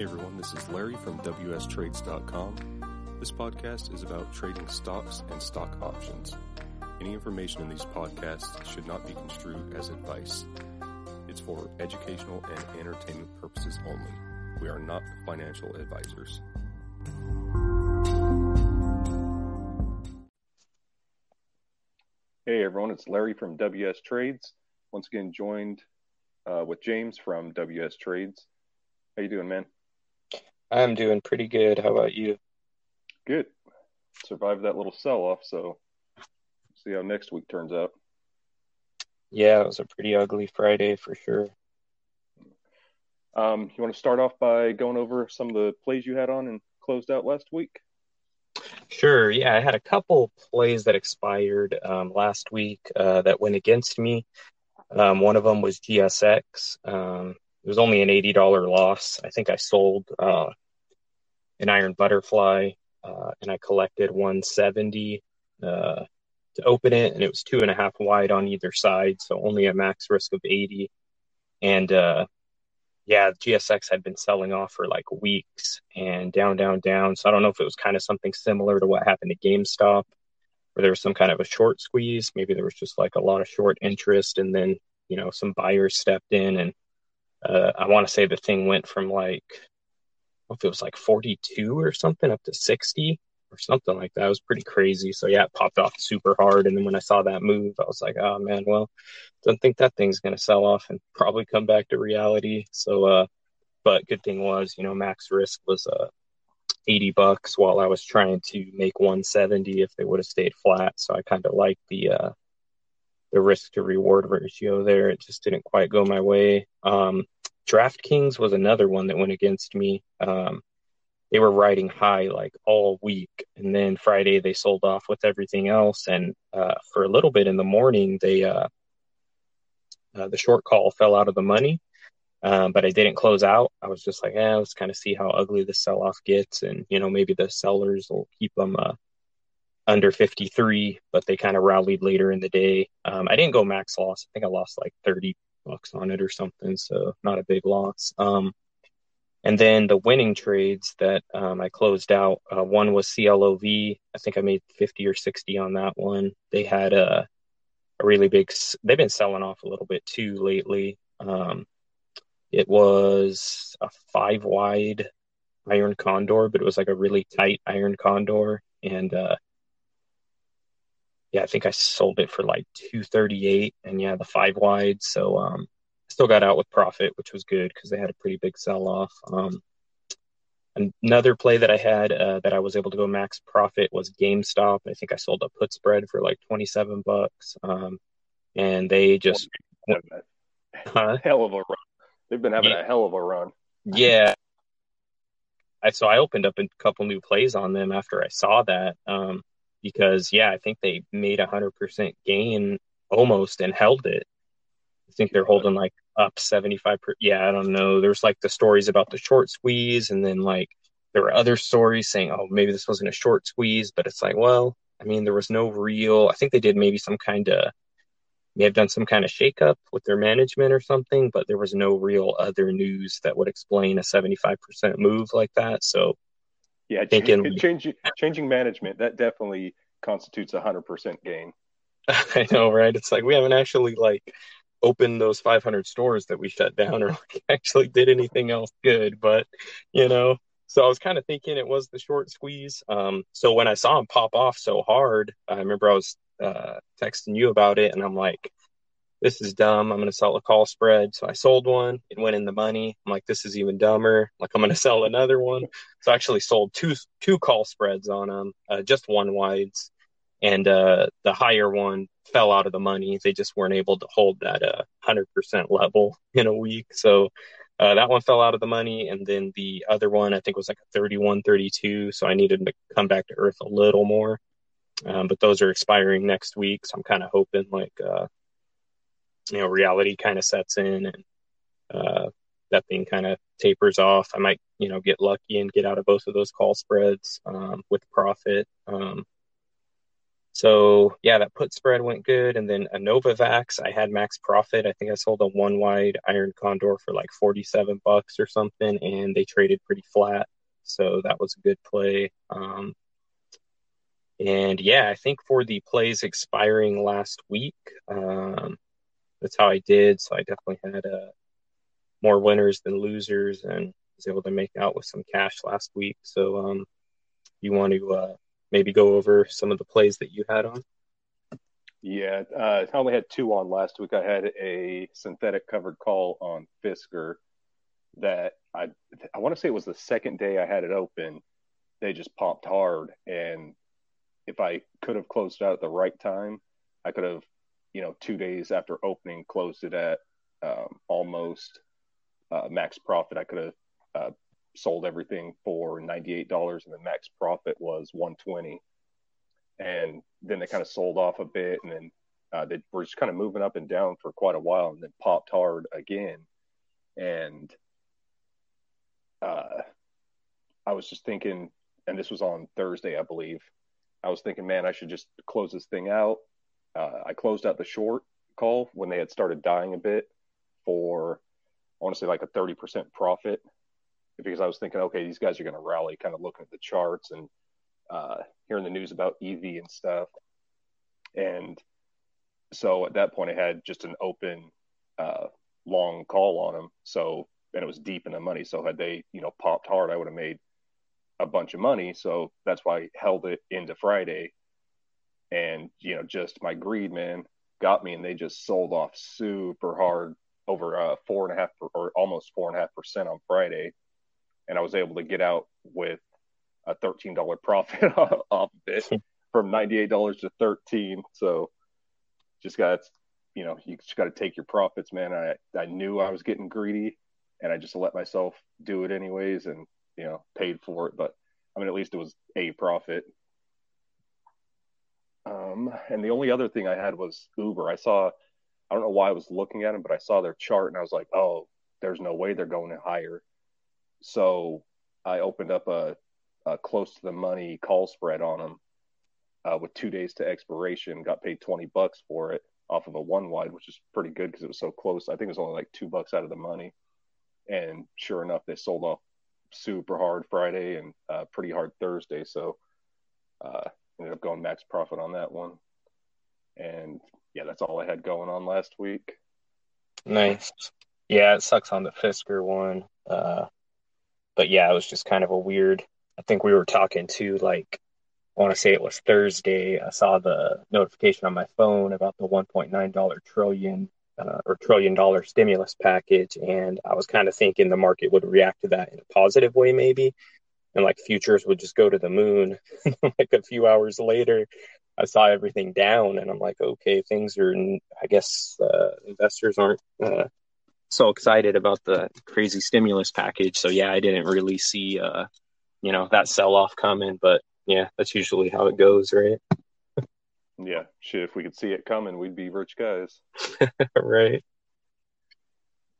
Hey everyone, this is Larry from WSTrades.com. This podcast is about trading stocks and stock options. Any information in these podcasts should not be construed as advice. It's for educational and entertainment purposes only. We are not financial advisors. Hey everyone, it's Larry from WS Trades. Once again, joined uh, with James from WS Trades. How you doing, man? I'm doing pretty good. How about you? Good. Survived that little sell off, so see how next week turns out. Yeah, it was a pretty ugly Friday for sure. Um, you want to start off by going over some of the plays you had on and closed out last week? Sure. Yeah, I had a couple plays that expired um, last week uh, that went against me. Um, one of them was GSX. Um, it was only an eighty dollar loss. I think I sold uh, an iron butterfly uh, and I collected one seventy uh, to open it, and it was two and a half wide on either side, so only a max risk of eighty. And uh, yeah, GSX had been selling off for like weeks and down, down, down. So I don't know if it was kind of something similar to what happened to GameStop, where there was some kind of a short squeeze. Maybe there was just like a lot of short interest, and then you know some buyers stepped in, and uh, I want to say the thing went from like if it was like 42 or something up to 60 or something like that. It was pretty crazy. So yeah, it popped off super hard. And then when I saw that move, I was like, oh man, well, don't think that thing's gonna sell off and probably come back to reality. So uh but good thing was, you know, max risk was uh 80 bucks while I was trying to make 170 if they would have stayed flat. So I kind of like the uh the risk to reward ratio there. It just didn't quite go my way. Um DraftKings was another one that went against me. Um, they were riding high like all week, and then Friday they sold off with everything else. And uh, for a little bit in the morning, they uh, uh, the short call fell out of the money, um, but I didn't close out. I was just like, eh, let's kind of see how ugly the sell off gets, and you know maybe the sellers will keep them uh, under 53, but they kind of rallied later in the day. Um, I didn't go max loss. I think I lost like 30 bucks on it or something, so not a big loss. Um, and then the winning trades that um, I closed out, uh, one was CLOV. I think I made 50 or 60 on that one. They had a, a really big, they've been selling off a little bit too lately. Um, it was a five wide iron condor, but it was like a really tight iron condor. And uh, yeah, I think I sold it for like 238 and yeah, the five wide. So, um, I still got out with profit, which was good because they had a pretty big sell off. Um, another play that I had uh, that I was able to go max profit was GameStop. I think I sold a put spread for like 27 bucks. Um, and they just, huh? hell of a run. They've been having yeah. a hell of a run. Yeah. I, so I opened up a couple new plays on them after I saw that. Um, because yeah, I think they made a hundred percent gain almost and held it. I think they're holding like up 75 per, yeah, I don't know. There's like the stories about the short squeeze and then like there were other stories saying, oh, maybe this wasn't a short squeeze, but it's like, well, I mean, there was no real, I think they did maybe some kind of, may have done some kind of shakeup with their management or something, but there was no real other news that would explain a 75% move like that. So yeah, thinking changing changing management that definitely constitutes a hundred percent gain. I know, right? It's like we haven't actually like opened those 500 stores that we shut down, or like actually did anything else good. But you know, so I was kind of thinking it was the short squeeze. Um, so when I saw him pop off so hard, I remember I was uh, texting you about it, and I'm like, this is dumb. I'm going to sell a call spread. So I sold one. It went in the money. I'm like, this is even dumber. Like I'm going to sell another one. So I actually sold two two call spreads on them, uh, just one wides, and uh, the higher one fell out of the money. They just weren't able to hold that uh, 100% level in a week. So uh, that one fell out of the money, and then the other one I think was like a 31, 32. So I needed to come back to earth a little more. Um, but those are expiring next week, so I'm kind of hoping like uh, you know reality kind of sets in and uh, that thing kind of tapers off. I might you know get lucky and get out of both of those call spreads um, with profit. Um, So yeah, that put spread went good, and then a Novavax, I had max profit. I think I sold a one wide iron condor for like forty seven bucks or something, and they traded pretty flat. So that was a good play. Um, and yeah, I think for the plays expiring last week, um, that's how I did. So I definitely had uh, more winners than losers, and was able to make out with some cash last week. So um, you want to uh, maybe go over some of the plays that you had on? Yeah, uh, I only had two on last week. I had a synthetic covered call on Fisker that I I want to say it was the second day I had it open. They just popped hard, and if I could have closed out at the right time, I could have, you know, two days after opening, closed it at um, almost uh, max profit. I could have uh, sold everything for $98 and the max profit was 120 and then they kind of sold off a bit and then uh, they were just kind of moving up and down for quite a while and then popped hard again and uh, i was just thinking and this was on thursday i believe i was thinking man i should just close this thing out uh, i closed out the short call when they had started dying a bit for i want to say like a 30% profit because I was thinking, okay, these guys are going to rally, kind of looking at the charts and uh, hearing the news about EV and stuff. And so at that point, I had just an open, uh, long call on them. So, and it was deep in the money. So had they, you know, popped hard, I would have made a bunch of money. So that's why I held it into Friday. And, you know, just my greed, man, got me and they just sold off super hard over uh, four and a half or almost four and a half percent on Friday and I was able to get out with a thirteen dollar profit off of it from ninety eight dollars to thirteen. So just got you know you just got to take your profits, man. I I knew I was getting greedy, and I just let myself do it anyways, and you know paid for it. But I mean, at least it was a profit. Um, and the only other thing I had was Uber. I saw, I don't know why I was looking at them, but I saw their chart and I was like, oh, there's no way they're going higher. So I opened up a, a close to the money call spread on them uh, with two days to expiration. Got paid twenty bucks for it off of a one wide, which is pretty good because it was so close. I think it was only like two bucks out of the money. And sure enough, they sold off super hard Friday and uh, pretty hard Thursday. So uh, ended up going max profit on that one. And yeah, that's all I had going on last week. Nice. Yeah, it sucks on the Fisker one. Uh, but yeah, it was just kind of a weird. I think we were talking to like I want to say it was Thursday. I saw the notification on my phone about the 1.9 dollar trillion uh, or trillion dollar stimulus package, and I was kind of thinking the market would react to that in a positive way, maybe, and like futures would just go to the moon. like a few hours later, I saw everything down, and I'm like, okay, things are. I guess uh, investors aren't uh, so excited about the crazy stimulus package. So yeah, I didn't really see uh, you know, that sell off coming, but yeah, that's usually how it goes, right? yeah, shit, if we could see it coming, we'd be rich guys. right.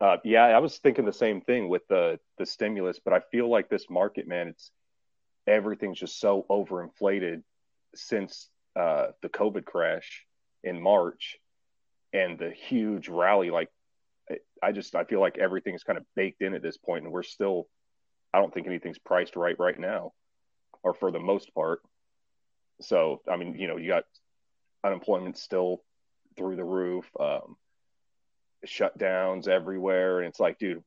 Uh, yeah, I was thinking the same thing with the the stimulus, but I feel like this market, man, it's everything's just so overinflated since uh, the COVID crash in March and the huge rally. Like I just I feel like everything's kind of baked in at this point, and we're still. I don't think anything's priced right right now, or for the most part. So I mean, you know, you got unemployment still through the roof, um, shutdowns everywhere, and it's like, dude,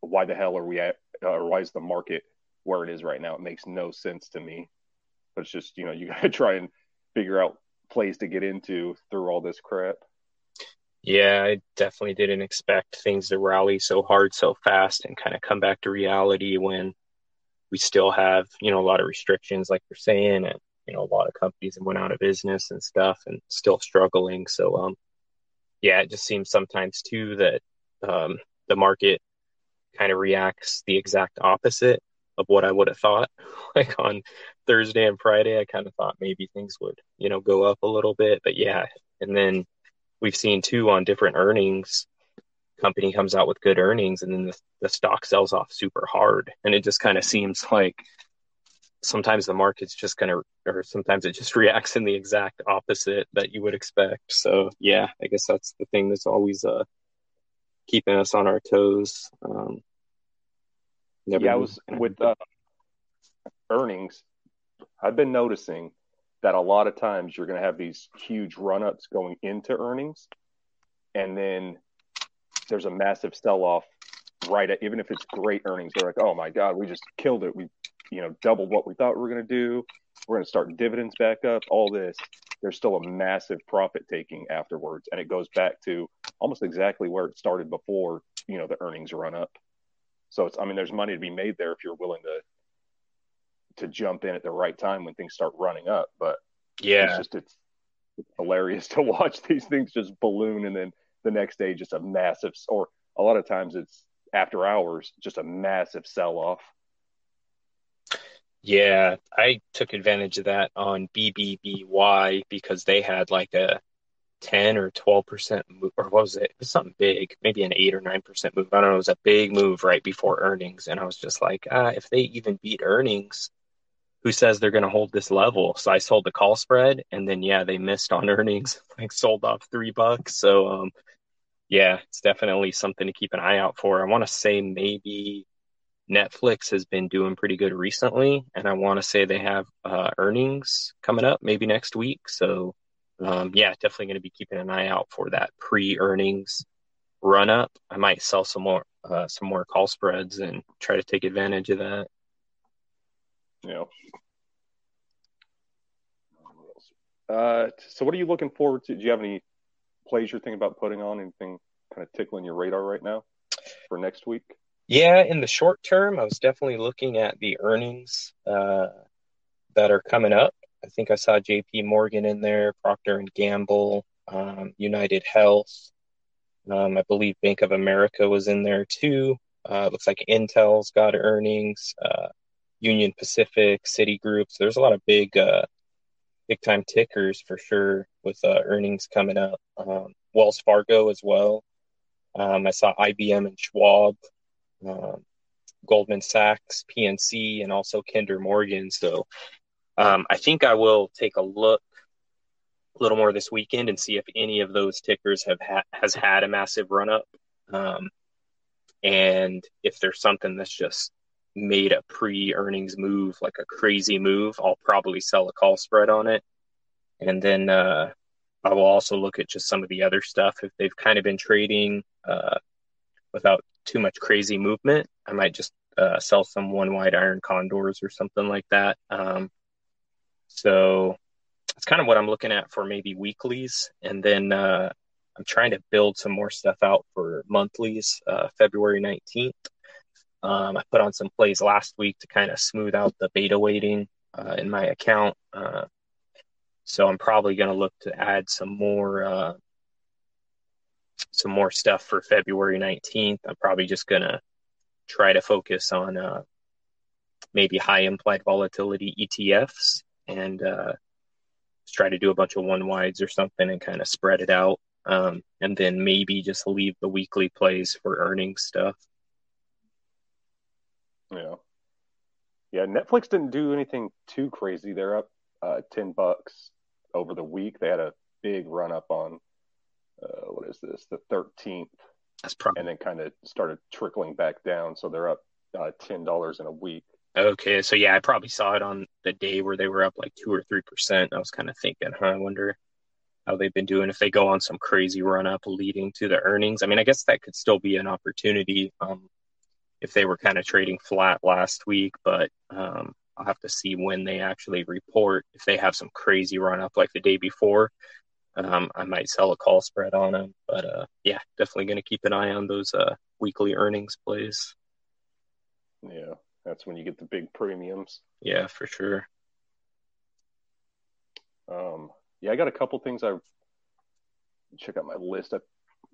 why the hell are we at? Or why is the market where it is right now? It makes no sense to me. But it's just you know you got to try and figure out plays to get into through all this crap. Yeah, I definitely didn't expect things to rally so hard so fast and kind of come back to reality when we still have, you know, a lot of restrictions like you're saying and you know, a lot of companies went out of business and stuff and still struggling. So um yeah, it just seems sometimes too that um the market kind of reacts the exact opposite of what I would have thought. like on Thursday and Friday, I kind of thought maybe things would, you know, go up a little bit. But yeah, and then we've seen too on different earnings company comes out with good earnings and then the, the stock sells off super hard and it just kind of seems like sometimes the market's just going to, or sometimes it just reacts in the exact opposite that you would expect. So yeah, I guess that's the thing that's always uh, keeping us on our toes. Um, yeah, I was with uh, earnings. I've been noticing that a lot of times you're going to have these huge run ups going into earnings, and then there's a massive sell off right at, even if it's great earnings. They're like, oh my God, we just killed it. We, you know, doubled what we thought we were going to do. We're going to start dividends back up, all this. There's still a massive profit taking afterwards. And it goes back to almost exactly where it started before, you know, the earnings run up. So it's, I mean, there's money to be made there if you're willing to to jump in at the right time when things start running up. But yeah, it's just it's, hilarious to watch these things just balloon and then the next day just a massive or a lot of times it's after hours just a massive sell off. Yeah, I took advantage of that on BBBY because they had like a 10 or 12% move, or what was it? It was something big, maybe an 8 or 9% move. I don't know. It was a big move right before earnings. And I was just like, ah, if they even beat earnings, who says they're going to hold this level. So I sold the call spread, and then yeah, they missed on earnings, like sold off three bucks. So um, yeah, it's definitely something to keep an eye out for. I want to say maybe Netflix has been doing pretty good recently, and I want to say they have uh, earnings coming up maybe next week. So um, yeah, definitely going to be keeping an eye out for that pre-earnings run up. I might sell some more uh, some more call spreads and try to take advantage of that. Yeah. Uh, so what are you looking forward to? Do you have any plays you're thinking about putting on? Anything kind of tickling your radar right now for next week? Yeah, in the short term, I was definitely looking at the earnings uh, that are coming up. I think I saw J.P. Morgan in there, Procter and Gamble, um, United Health. Um, I believe Bank of America was in there too. Uh, looks like Intel's got earnings. Uh, Union Pacific, Citigroup. So there's a lot of big, uh, big time tickers for sure with uh, earnings coming up. Um, Wells Fargo as well. Um, I saw IBM and Schwab, um, Goldman Sachs, PNC, and also Kinder Morgan. So um, I think I will take a look a little more this weekend and see if any of those tickers have ha- has had a massive run up. Um, and if there's something that's just made a pre earnings move, like a crazy move, I'll probably sell a call spread on it. And then uh, I will also look at just some of the other stuff. If they've kind of been trading uh, without too much crazy movement, I might just uh, sell some one wide iron condors or something like that. Um, so it's kind of what I'm looking at for maybe weeklies. And then uh, I'm trying to build some more stuff out for monthlies, uh, February 19th. Um, I put on some plays last week to kind of smooth out the beta weighting uh, in my account. Uh, so I'm probably going to look to add some more uh, some more stuff for February 19th. I'm probably just going to try to focus on uh, maybe high implied volatility ETFs and uh, try to do a bunch of one wides or something and kind of spread it out. Um, and then maybe just leave the weekly plays for earnings stuff. Yeah. Yeah, Netflix didn't do anything too crazy. They're up uh, 10 bucks over the week. They had a big run up on, uh, what is this, the 13th. That's probably. And then kind of started trickling back down. So they're up uh, $10 in a week. Okay. So yeah, I probably saw it on the day where they were up like two or 3%. I was kind of thinking, huh, I wonder how they've been doing if they go on some crazy run up leading to the earnings. I mean, I guess that could still be an opportunity. Um, if they were kind of trading flat last week, but um, I'll have to see when they actually report. If they have some crazy run up like the day before, um, I might sell a call spread on them. But uh, yeah, definitely going to keep an eye on those uh, weekly earnings plays. Yeah, that's when you get the big premiums. Yeah, for sure. Um, yeah, I got a couple things I check out my list. I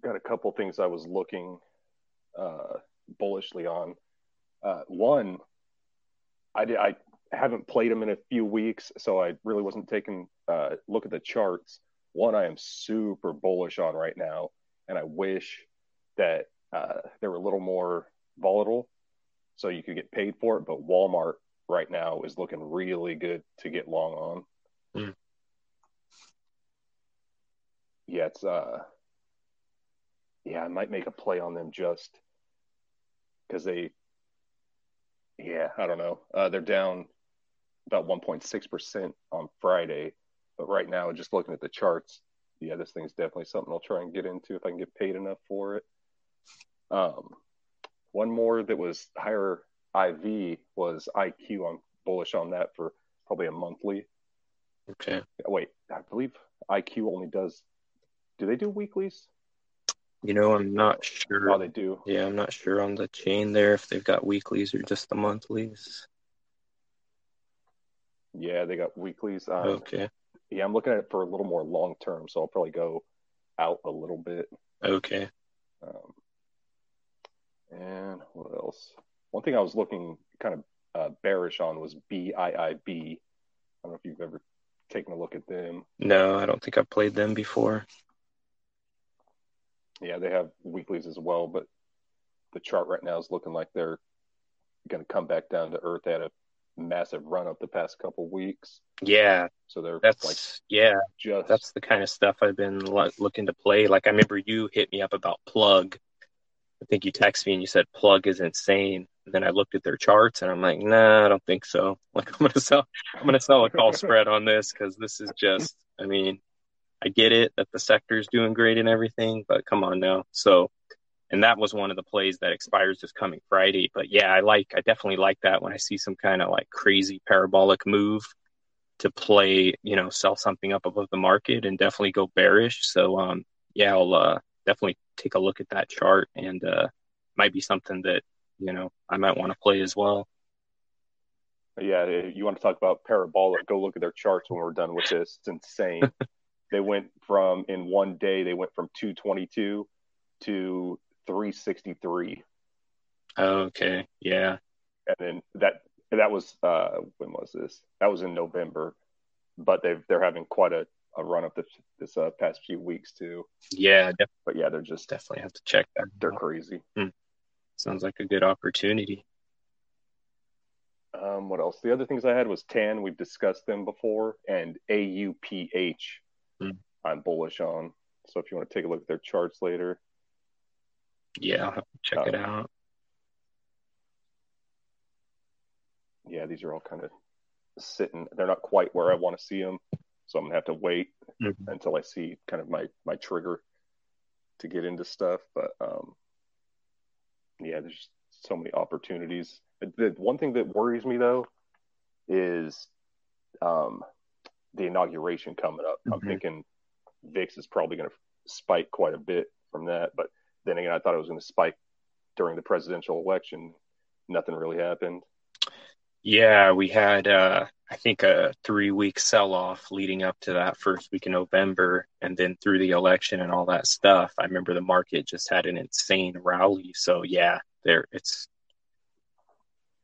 got a couple things I was looking uh, bullishly on. Uh, one, I, I haven't played them in a few weeks, so I really wasn't taking a uh, look at the charts. One, I am super bullish on right now, and I wish that uh, they were a little more volatile, so you could get paid for it. But Walmart right now is looking really good to get long on. Mm. Yeah, it's uh yeah, I might make a play on them just because they yeah, I don't know. Uh, they're down about 1.6% on Friday, but right now, just looking at the charts, yeah, this thing's definitely something I'll try and get into if I can get paid enough for it. Um, one more that was higher IV was IQ. I'm bullish on that for probably a monthly. Okay. Wait, I believe IQ only does. Do they do weeklies? You know, I'm not sure. Oh, they do. Yeah, I'm not sure on the chain there if they've got weeklies or just the monthlies. Yeah, they got weeklies. Um, Okay. Yeah, I'm looking at it for a little more long term, so I'll probably go out a little bit. Okay. Um, and what else? One thing I was looking kind of uh, bearish on was BIIB. I don't know if you've ever taken a look at them. No, I don't think I've played them before. Yeah, they have weeklies as well, but the chart right now is looking like they're going to come back down to earth. at a massive run up the past couple weeks, Yeah, so they're that's like yeah, just that's the kind of stuff I've been lo- looking to play. Like I remember you hit me up about plug. I think you texted me and you said plug is insane. And then I looked at their charts and I'm like, nah, I don't think so. Like I'm gonna sell, I'm gonna sell a call spread on this because this is just. I mean, I get it that the sector's doing great and everything, but come on now. So, and that was one of the plays that expires this coming Friday. But yeah, I like, I definitely like that when I see some kind of like crazy parabolic move to play, you know, sell something up above the market and definitely go bearish. So, um, yeah, I'll uh, definitely take a look at that chart and uh, might be something that you know I might want to play as well. yeah. You want to talk about parabolic? Go look at their charts when we're done with this. It's insane. they went from in one day they went from 222 to 363 Okay, yeah, and then that that was uh when was this that was in november but they've they're having quite a, a run up this this uh, past few weeks too yeah, def- but yeah they're just definitely have to check that. they're out. crazy Sounds like a good opportunity. um what else the other things i had was tan we've discussed them before and auph Hmm. i'm bullish on so if you want to take a look at their charts later Yeah, I'll have to check it Um, out. yeah these are all kind of sitting they're not quite where i want to see them so i'm gonna have to wait Mhm. until I see kind of my my trigger to get into stuff. But um, yeah, there's so many opportunities. The one thing that worries me though is um, the inauguration coming up. I'm Mhm. thinking VIX is probably going to spike quite a bit from that. But then again, I thought it was going to spike during the presidential election. Nothing really happened. Yeah, we had uh I think a three week sell off leading up to that first week in November and then through the election and all that stuff. I remember the market just had an insane rally. So yeah, there it's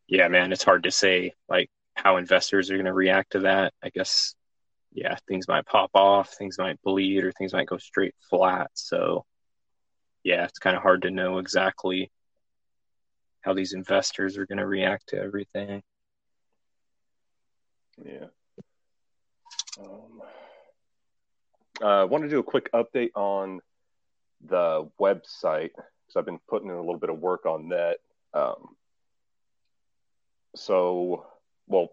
yeah, man, it's hard to say like how investors are gonna react to that. I guess yeah, things might pop off, things might bleed, or things might go straight flat. So yeah, it's kind of hard to know exactly how these investors are gonna react to everything. Yeah. Um, uh, I want to do a quick update on the website because I've been putting in a little bit of work on that. Um, so, well,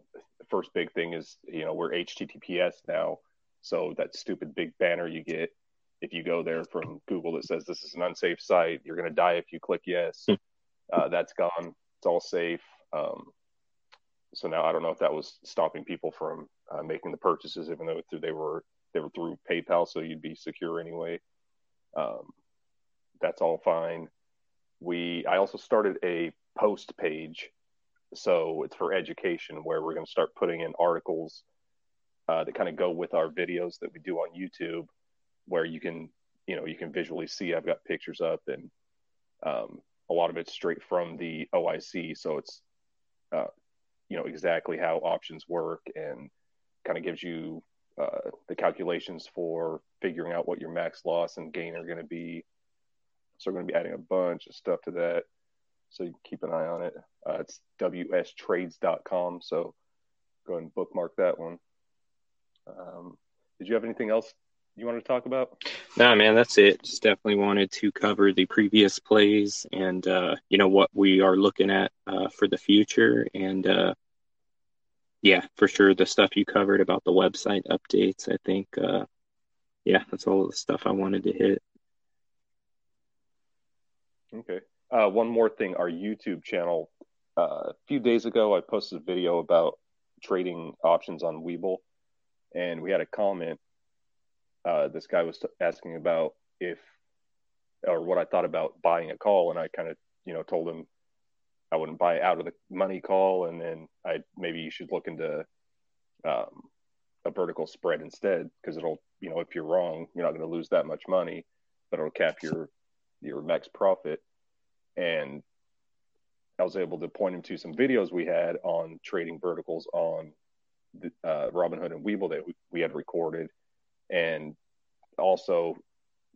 first big thing is you know we're HTTPS now, so that stupid big banner you get if you go there from Google that says this is an unsafe site, you're going to die if you click yes. uh, that's gone. It's all safe. Um, so now I don't know if that was stopping people from uh, making the purchases, even though through, they were they were through PayPal, so you'd be secure anyway. Um, that's all fine. We I also started a post page, so it's for education where we're going to start putting in articles uh, that kind of go with our videos that we do on YouTube, where you can you know you can visually see. I've got pictures up and um, a lot of it's straight from the OIC, so it's uh, you know exactly how options work and kind of gives you uh, the calculations for figuring out what your max loss and gain are going to be. So we're going to be adding a bunch of stuff to that. so you can keep an eye on it. Uh, it's wstrades.com. So go and bookmark that one. Um, did you have anything else you want to talk about? No, man, that's it. Just definitely wanted to cover the previous plays and uh, you know what we are looking at uh, for the future, and uh, yeah, for sure the stuff you covered about the website updates. I think, uh, yeah, that's all the stuff I wanted to hit. Okay. Uh, one more thing, our YouTube channel. Uh, a few days ago, I posted a video about trading options on Webull, and we had a comment uh, this guy was t- asking about if or what I thought about buying a call, and I kind of you know told him I wouldn't buy out of the money call, and then I maybe you should look into um, a vertical spread instead because it'll you know if you're wrong, you're not going to lose that much money, but it'll cap your your max profit. And I was able to point him to some videos we had on trading verticals on the, uh, Robinhood and Webull that we, we had recorded and also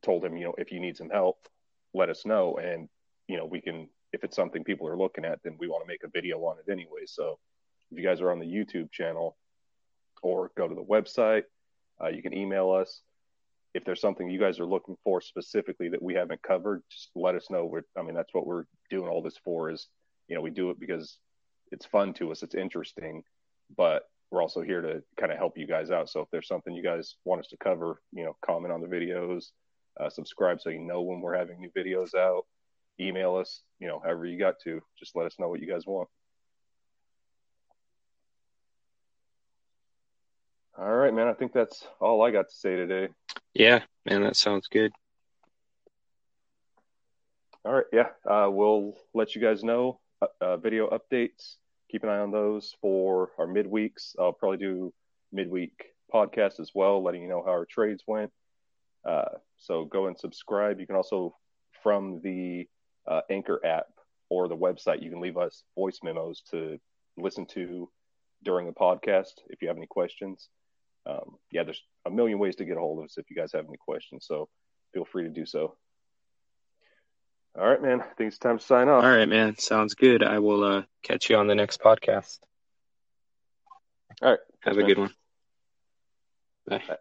told him, you know, if you need some help, let us know. And, you know, we can, if it's something people are looking at, then we want to make a video on it anyway. So if you guys are on the YouTube channel or go to the website, uh, you can email us. If there's something you guys are looking for specifically that we haven't covered, just let us know. We're, I mean, that's what we're doing all this for is, you know, we do it because it's fun to us. It's interesting, but we're also here to kind of help you guys out. So if there's something you guys want us to cover, you know, comment on the videos, uh, subscribe so you know when we're having new videos out, email us, you know, however you got to, just let us know what you guys want. All right, man. I think that's all I got to say today. Yeah, man, that sounds good. All right, yeah. Uh, we'll let you guys know uh, uh video updates keep an eye on those for our midweeks. I'll probably do midweek podcast as well, letting you know how our trades went. Uh, so go and subscribe. You can also, from the uh, Anchor app or the website, you can leave us voice memos to listen to during the podcast if you have any questions. Um, yeah, there's a million ways to get a hold of us if you guys have any questions. So feel free to do so. All right, man. I think it's time to sign off. All right, man. Sounds good. I will uh, catch you on the next podcast. All right. Have Thanks, a man. good one. Bye. Bye.